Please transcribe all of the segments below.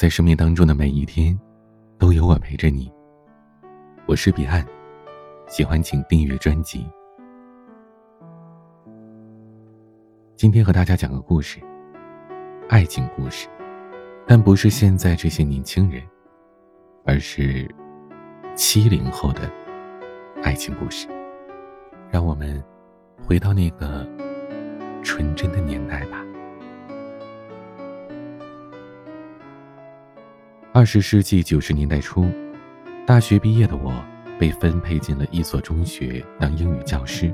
在生命当中的每一天，都有我陪着你。我是彼岸，喜欢请订阅专辑。今天和大家讲个故事，爱情故事，但不是现在这些年轻人，而是七零后的爱情故事。让我们回到那个纯真的年代吧。二十世纪九十年代初，大学毕业的我被分配进了一所中学当英语教师。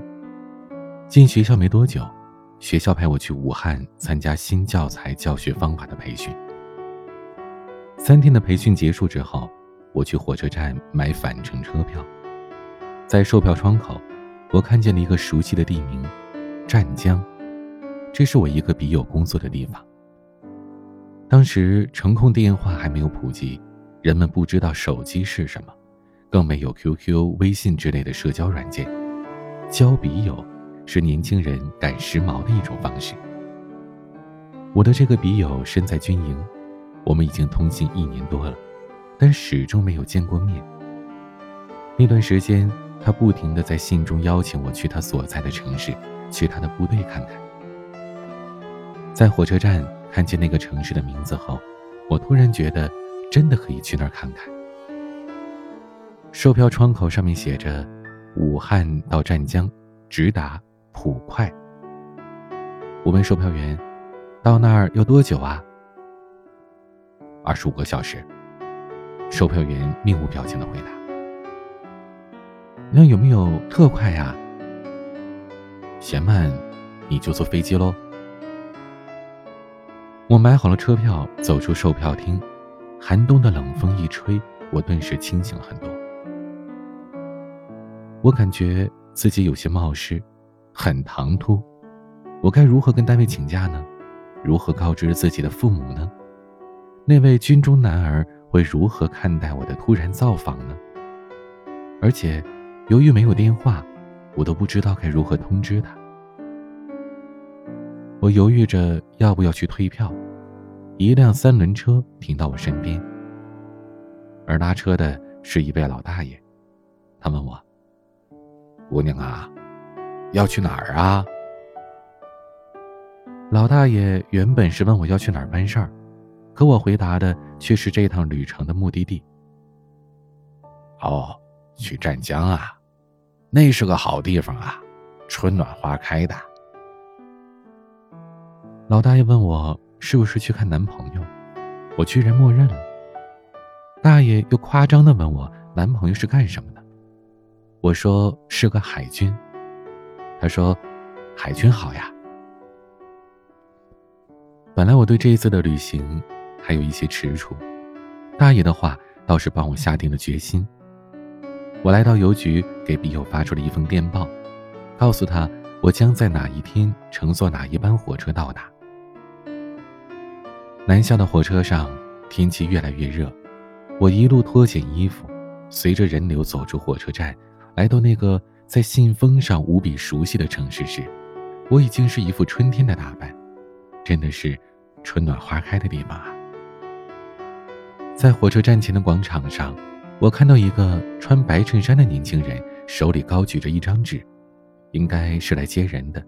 进学校没多久，学校派我去武汉参加新教材教学方法的培训。三天的培训结束之后，我去火车站买返程车票，在售票窗口，我看见了一个熟悉的地名——湛江，这是我一个笔友工作的地方。当时程控电话还没有普及，人们不知道手机是什么，更没有 QQ、微信之类的社交软件。交笔友是年轻人赶时髦的一种方式。我的这个笔友身在军营，我们已经通信一年多了，但始终没有见过面。那段时间，他不停的在信中邀请我去他所在的城市，去他的部队看看。在火车站。看见那个城市的名字后，我突然觉得，真的可以去那儿看看。售票窗口上面写着：“武汉到湛江，直达普快。”我问售票员：“到那儿要多久啊？”“二十五个小时。”售票员面无表情的回答。“那有没有特快呀？”“嫌慢，你就坐飞机喽。”我买好了车票，走出售票厅，寒冬的冷风一吹，我顿时清醒了很多。我感觉自己有些冒失，很唐突。我该如何跟单位请假呢？如何告知自己的父母呢？那位军中男儿会如何看待我的突然造访呢？而且，由于没有电话，我都不知道该如何通知他。我犹豫着要不要去退票，一辆三轮车停到我身边，而拉车的是一位老大爷。他问我：“姑娘啊，要去哪儿啊？”老大爷原本是问我要去哪儿办事儿，可我回答的却是这趟旅程的目的地。哦，去湛江啊，那是个好地方啊，春暖花开的。老大爷问我是不是去看男朋友，我居然默认了。大爷又夸张的问我男朋友是干什么的，我说是个海军。他说，海军好呀。本来我对这一次的旅行还有一些踟蹰，大爷的话倒是帮我下定了决心。我来到邮局，给笔友发出了一封电报，告诉他我将在哪一天乘坐哪一班火车到达。南下的火车上，天气越来越热，我一路脱减衣服，随着人流走出火车站，来到那个在信封上无比熟悉的城市时，我已经是一副春天的打扮，真的是春暖花开的地方啊！在火车站前的广场上，我看到一个穿白衬衫的年轻人，手里高举着一张纸，应该是来接人的，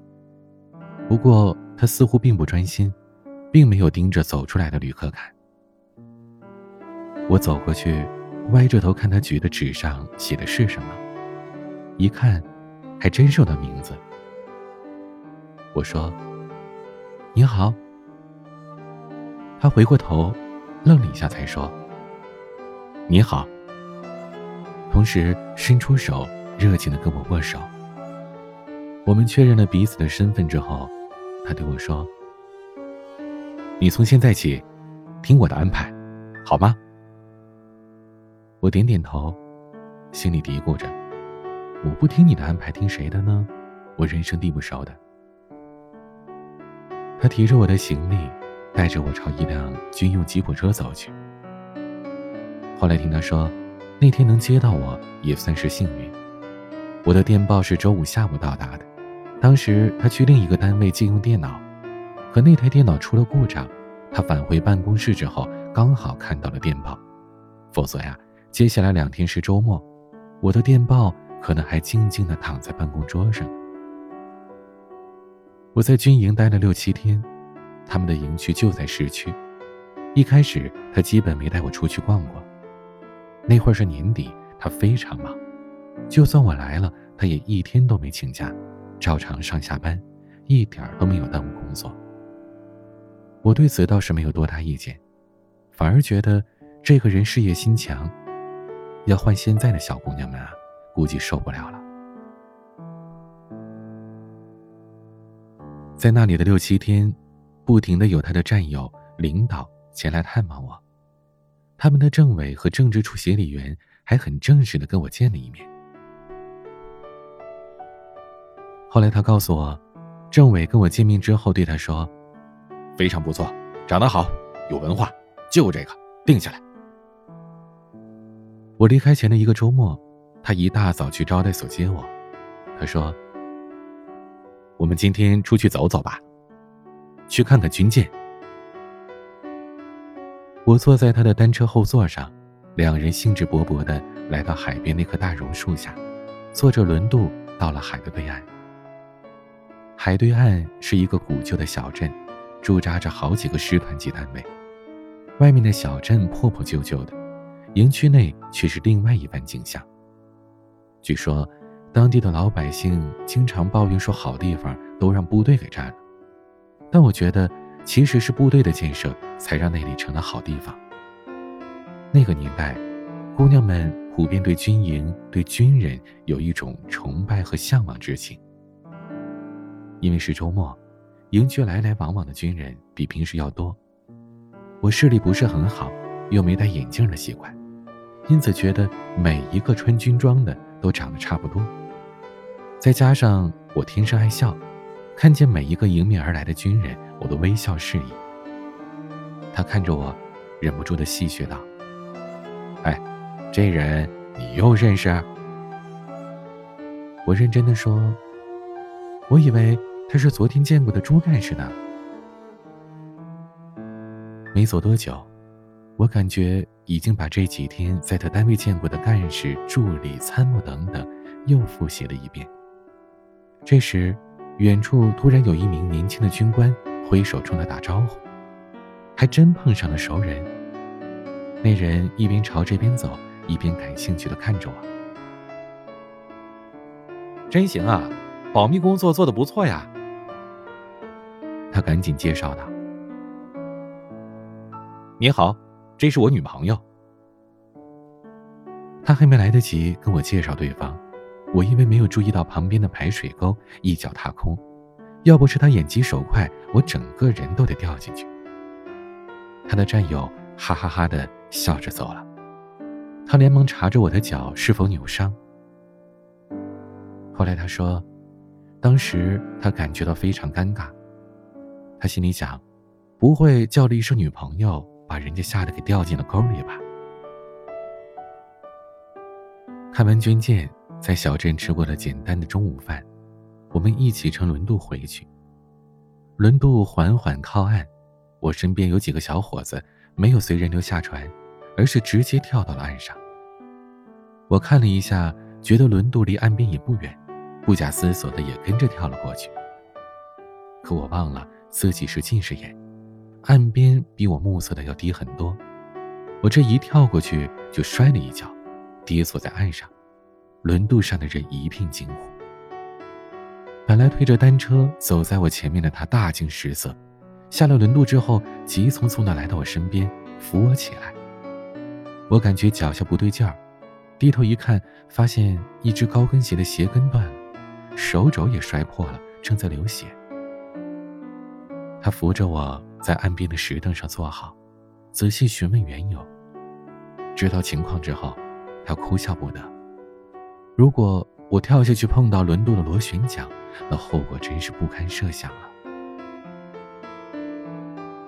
不过他似乎并不专心。并没有盯着走出来的旅客看。我走过去，歪着头看他举的纸上写的是什么，一看，还真是我的名字。我说：“你好。”他回过头，愣了一下，才说：“你好。”同时伸出手，热情的跟我握手。我们确认了彼此的身份之后，他对我说。你从现在起，听我的安排，好吗？我点点头，心里嘀咕着：我不听你的安排，听谁的呢？我人生地不熟的。他提着我的行李，带着我朝一辆军用吉普车走去。后来听他说，那天能接到我也算是幸运。我的电报是周五下午到达的，当时他去另一个单位借用电脑。可那台电脑出了故障，他返回办公室之后，刚好看到了电报，否则呀，接下来两天是周末，我的电报可能还静静的躺在办公桌上。我在军营待了六七天，他们的营区就在市区。一开始他基本没带我出去逛过。那会儿是年底，他非常忙，就算我来了，他也一天都没请假，照常上下班，一点都没有耽误工作。我对此倒是没有多大意见，反而觉得这个人事业心强，要换现在的小姑娘们啊，估计受不了了。在那里的六七天，不停的有他的战友、领导前来探望我。他们的政委和政治处协理员还很正式的跟我见了一面。后来他告诉我，政委跟我见面之后对他说：“非常不错，长得好，有文化，就这个定下来。”我离开前的一个周末，他一大早去招待所接我，他说。我们今天出去走走吧，去看看军舰。我坐在他的单车后座上，两人兴致勃勃的来到海边那棵大榕树下，坐着轮渡到了海的对岸。海对岸是一个古旧的小镇，驻扎着好几个师团级单位。外面的小镇破破旧旧的，营区内却是另外一番景象。据说。当地的老百姓经常抱怨说，好地方都让部队给占了。但我觉得，其实是部队的建设才让那里成了好地方。那个年代，姑娘们普遍对军营、对军人有一种崇拜和向往之情。因为是周末，营区来来往往的军人比平时要多。我视力不是很好，又没戴眼镜的习惯，因此觉得每一个穿军装的都长得差不多。再加上我天生爱笑，看见每一个迎面而来的军人，我都微笑示意。他看着我，忍不住的戏谑道：“哎，这人你又认识？”我认真的说：“我以为他是昨天见过的朱干事呢。”没走多久，我感觉已经把这几天在他单位见过的干事、助理、参谋等等，又复习了一遍。这时，远处突然有一名年轻的军官挥手冲他打招呼，还真碰上了熟人。那人一边朝这边走，一边感兴趣的看着我。真行啊，保密工作做的不错呀。他赶紧介绍道：“你好，这是我女朋友。”他还没来得及跟我介绍对方。我因为没有注意到旁边的排水沟，一脚踏空。要不是他眼疾手快，我整个人都得掉进去。他的战友哈哈哈的笑着走了。他连忙查着我的脚是否扭伤。后来他说，当时他感觉到非常尴尬。他心里想，不会叫了一声女朋友，把人家吓得给掉进了沟里吧？看完军舰。在小镇吃过了简单的中午饭，我们一起乘轮渡回去。轮渡缓缓靠岸，我身边有几个小伙子没有随人流下船，而是直接跳到了岸上。我看了一下，觉得轮渡离岸边也不远，不假思索的也跟着跳了过去。可我忘了自己是近视眼，岸边比我目测的要低很多，我这一跳过去就摔了一跤，跌坐在岸上。轮渡上的人一片惊呼。本来推着单车走在我前面的他大惊失色，下了轮渡之后，急匆匆的来到我身边，扶我起来。我感觉脚下不对劲儿，低头一看，发现一只高跟鞋的鞋跟断了，手肘也摔破了，正在流血。他扶着我在岸边的石凳上坐好，仔细询问缘由。知道情况之后，他哭笑不得。如果我跳下去碰到轮渡的螺旋桨，那后果真是不堪设想啊！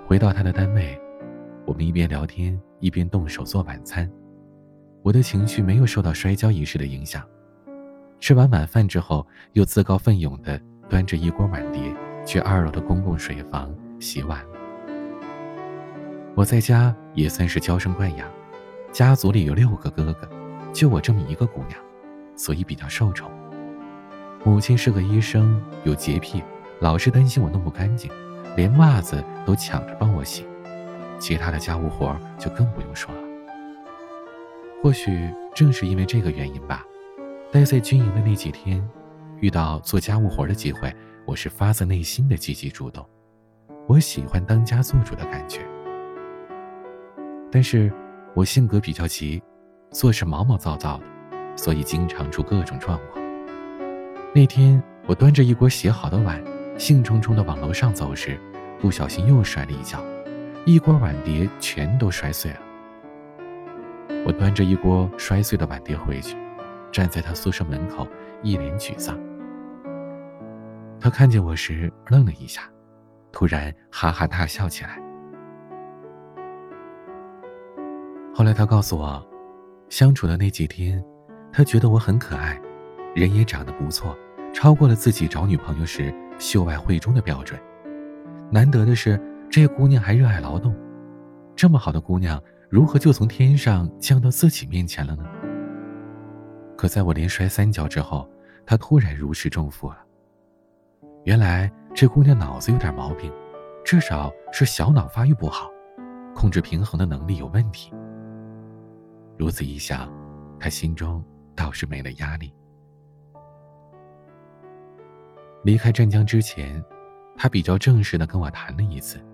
回到他的单位，我们一边聊天一边动手做晚餐。我的情绪没有受到摔跤仪式的影响。吃完晚饭之后，又自告奋勇地端着一锅碗碟去二楼的公共水房洗碗。我在家也算是娇生惯养，家族里有六个哥哥，就我这么一个姑娘，所以比较受宠。母亲是个医生，有洁癖，老是担心我弄不干净，连袜子都抢着帮我洗，其他的家务活就更不用说了。或许正是因为这个原因吧，待在军营的那几天，遇到做家务活的机会，我是发自内心的积极主动。我喜欢当家做主的感觉，但是我性格比较急，做事毛毛躁躁的，所以经常出各种状况。那天我端着一锅洗好的碗，兴冲冲地往楼上走时，不小心又摔了一跤，一锅碗碟全都摔碎了。我端着一锅摔碎的碗碟回去，站在他宿舍门口，一脸沮丧。他看见我时愣了一下，突然哈哈大笑起来。后来他告诉我，相处的那几天，他觉得我很可爱，人也长得不错，超过了自己找女朋友时秀外慧中的标准。难得的是，这姑娘还热爱劳动，这么好的姑娘。如何就从天上降到自己面前了呢？可在我连摔三跤之后，他突然如释重负了。原来这姑娘脑子有点毛病，至少是小脑发育不好，控制平衡的能力有问题。如此一想，他心中倒是没了压力。离开湛江之前，他比较正式的跟我谈了一次，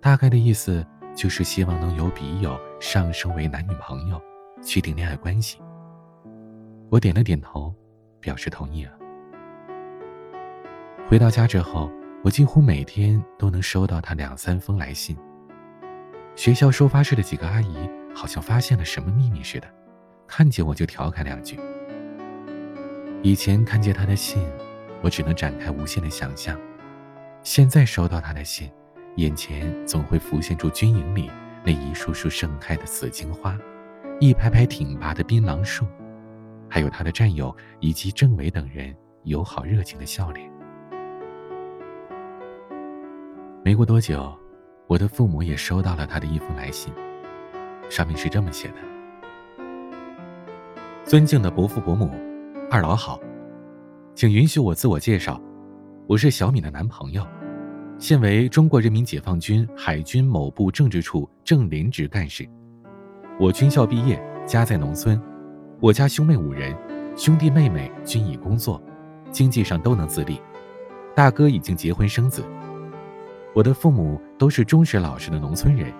大概的意思。就是希望能由笔友上升为男女朋友，确定恋爱关系。我点了点头，表示同意了。回到家之后，我几乎每天都能收到他两三封来信。学校收发室的几个阿姨好像发现了什么秘密似的，看见我就调侃两句。以前看见他的信，我只能展开无限的想象，现在收到他的信。眼前总会浮现出军营里那一束束盛开的紫荆花，一排排挺拔的槟榔树，还有他的战友以及政委等人友好热情的笑脸。没过多久，我的父母也收到了他的一封来信，上面是这么写的：“尊敬的伯父伯母，二老好，请允许我自我介绍，我是小敏的男朋友。”现为中国人民解放军海军某部政治处正连职干事。我军校毕业，家在农村。我家兄妹五人，兄弟妹妹均已工作，经济上都能自立。大哥已经结婚生子。我的父母都是忠实老实的农村人，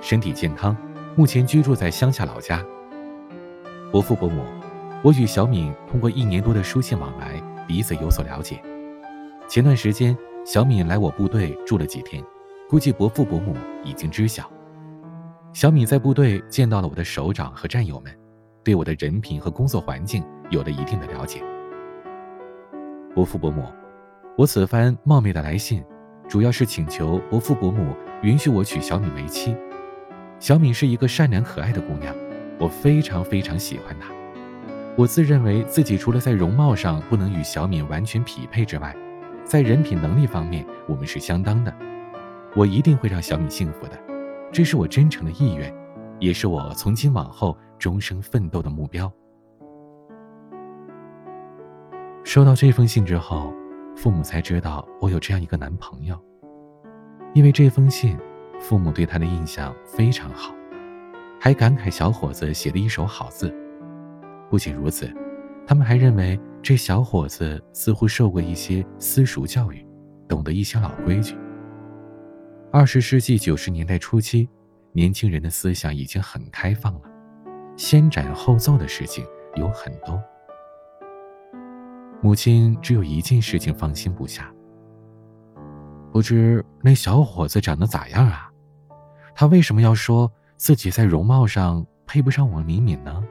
身体健康，目前居住在乡下老家。伯父伯母，我与小敏通过一年多的书信往来，彼此有所了解。前段时间。小敏来我部队住了几天，估计伯父伯母已经知晓。小敏在部队见到了我的首长和战友们，对我的人品和工作环境有了一定的了解。伯父伯母，我此番冒昧的来信，主要是请求伯父伯母允许我娶小敏为妻。小敏是一个善良可爱的姑娘，我非常非常喜欢她。我自认为自己除了在容貌上不能与小敏完全匹配之外，在人品能力方面，我们是相当的。我一定会让小米幸福的，这是我真诚的意愿，也是我从今往后终生奋斗的目标。收到这封信之后，父母才知道我有这样一个男朋友。因为这封信，父母对他的印象非常好，还感慨小伙子写的一手好字。不仅如此，他们还认为。这小伙子似乎受过一些私塾教育，懂得一些老规矩。二十世纪九十年代初期，年轻人的思想已经很开放了，先斩后奏的事情有很多。母亲只有一件事情放心不下，不知那小伙子长得咋样啊？他为什么要说自己在容貌上配不上我李敏呢？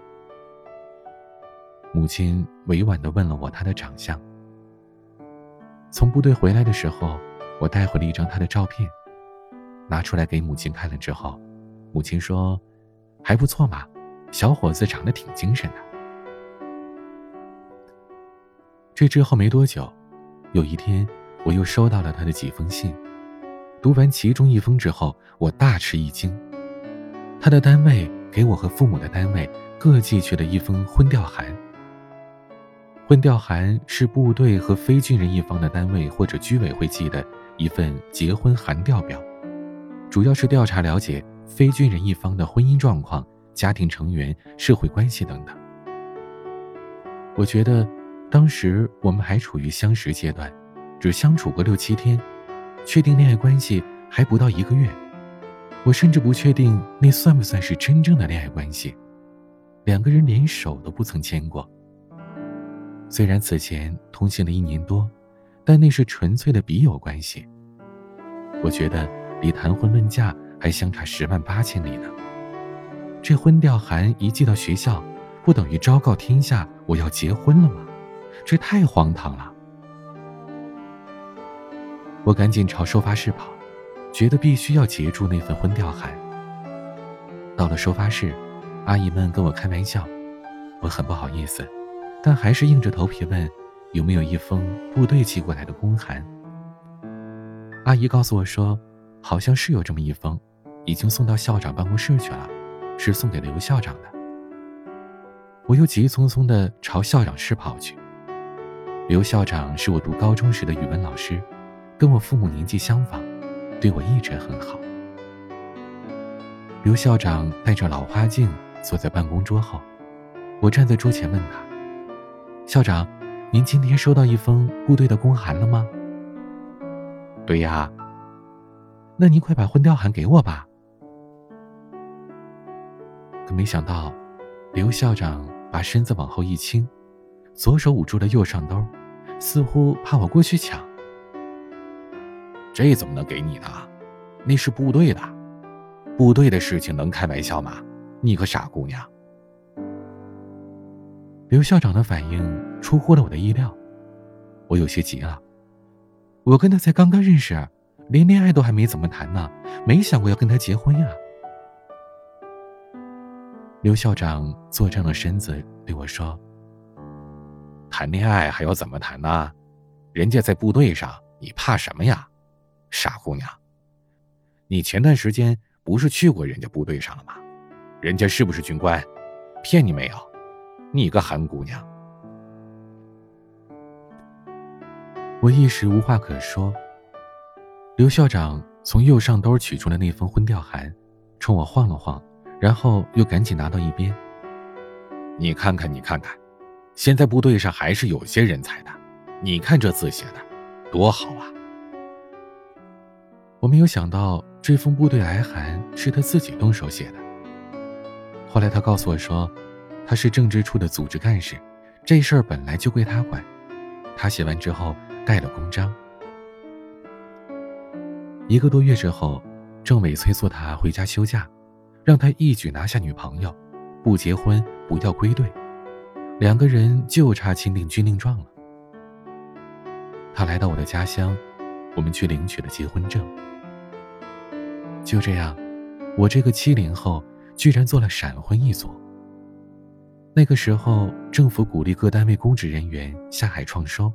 母亲委婉的问了我他的长相。从部队回来的时候，我带回了一张他的照片，拿出来给母亲看了之后，母亲说：“还不错嘛，小伙子长得挺精神的。”这之后没多久，有一天我又收到了他的几封信，读完其中一封之后，我大吃一惊，他的单位给我和父母的单位各寄去了一封婚调函。婚调函是部队和非军人一方的单位或者居委会寄的一份结婚函调表，主要是调查了解非军人一方的婚姻状况、家庭成员、社会关系等等。我觉得，当时我们还处于相识阶段，只相处过六七天，确定恋爱关系还不到一个月。我甚至不确定那算不算是真正的恋爱关系，两个人连手都不曾牵过。虽然此前通信了一年多，但那是纯粹的笔友关系。我觉得离谈婚论嫁还相差十万八千里呢。这婚调函一寄到学校，不等于昭告天下我要结婚了吗？这太荒唐了！我赶紧朝收发室跑。觉得必须要截住那份婚调函。到了收发室，阿姨们跟我开玩笑，我很不好意思，但还是硬着头皮问有没有一封部队寄过来的公函。阿姨告诉我说，好像是有这么一封，已经送到校长办公室去了，是送给刘校长的。我又急匆匆地朝校长室跑去。刘校长是我读高中时的语文老师，跟我父母年纪相仿。对我一直很好。刘校长戴着老花镜坐在办公桌后，我站在桌前问他：“校长，您今天收到一封部队的公函了吗？”“对呀。”“那您快把婚调函给我吧。”可没想到，刘校长把身子往后一倾，左手捂住了右上兜，似乎怕我过去抢。这怎么能给你呢？那是部队的，部队的事情能开玩笑吗？你个傻姑娘！刘校长的反应出乎了我的意料，我有些急了。我跟他才刚刚认识，连恋爱都还没怎么谈呢，没想过要跟他结婚呀。刘校长坐正了身子对我说：“谈恋爱还要怎么谈呢？人家在部队上，你怕什么呀？”傻姑娘，你前段时间不是去过人家部队上了吗？人家是不是军官？骗你没有？你个韩姑娘！我一时无话可说。刘校长从右上兜取出了那封婚调函，冲我晃了晃，然后又赶紧拿到一边。你看看，你看看，现在部队上还是有些人才的。你看这字写的，多好啊！我没有想到这封部队来函是他自己动手写的。后来他告诉我说，他是政治处的组织干事，这事儿本来就归他管。他写完之后盖了公章。一个多月之后，政委催促他回家休假，让他一举拿下女朋友，不结婚不要归队，两个人就差签订军令状了。他来到我的家乡，我们去领取了结婚证。就这样，我这个七零后居然做了闪婚一族。那个时候，政府鼓励各单位公职人员下海创收。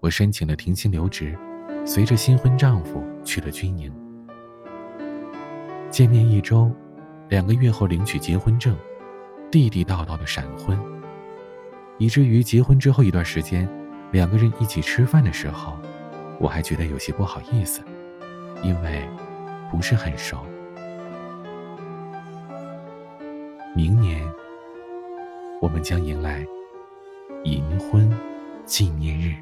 我申请了停薪留职，随着新婚丈夫去了军营。见面一周，两个月后领取结婚证，地地道道的闪婚，以至于结婚之后一段时间，两个人一起吃饭的时候，我还觉得有些不好意思，因为。不是很熟。明年，我们将迎来银婚纪念日。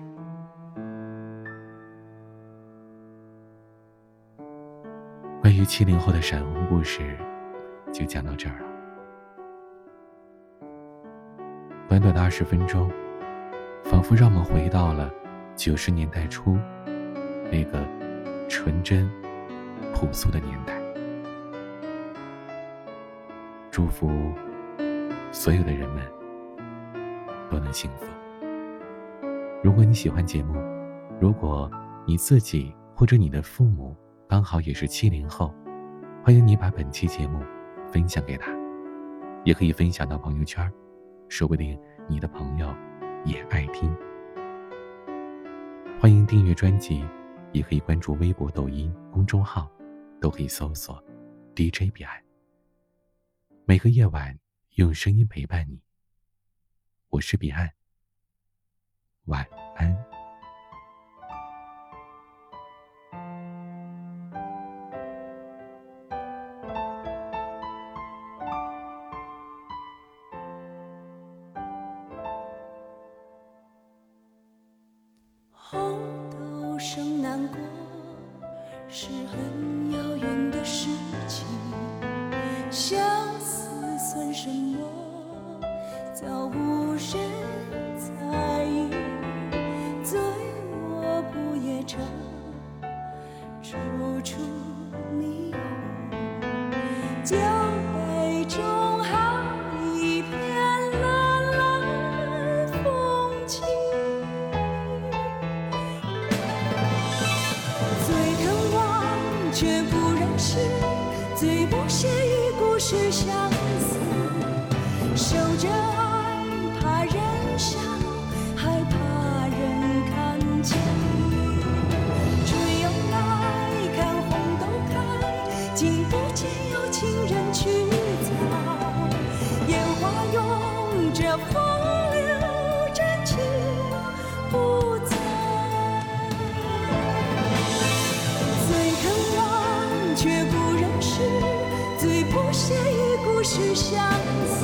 关于七零后的闪婚故事，就讲到这儿了。短短的二十分钟，仿佛让我们回到了九十年代初那个纯真。朴素的年代，祝福所有的人们都能幸福。如果你喜欢节目，如果你自己或者你的父母刚好也是七零后，欢迎你把本期节目分享给他，也可以分享到朋友圈，说不定你的朋友也爱听。欢迎订阅专辑，也可以关注微博、抖音公众号。都可以搜索 DJ 彼岸，每个夜晚用声音陪伴你。我是彼岸，晚安。是很事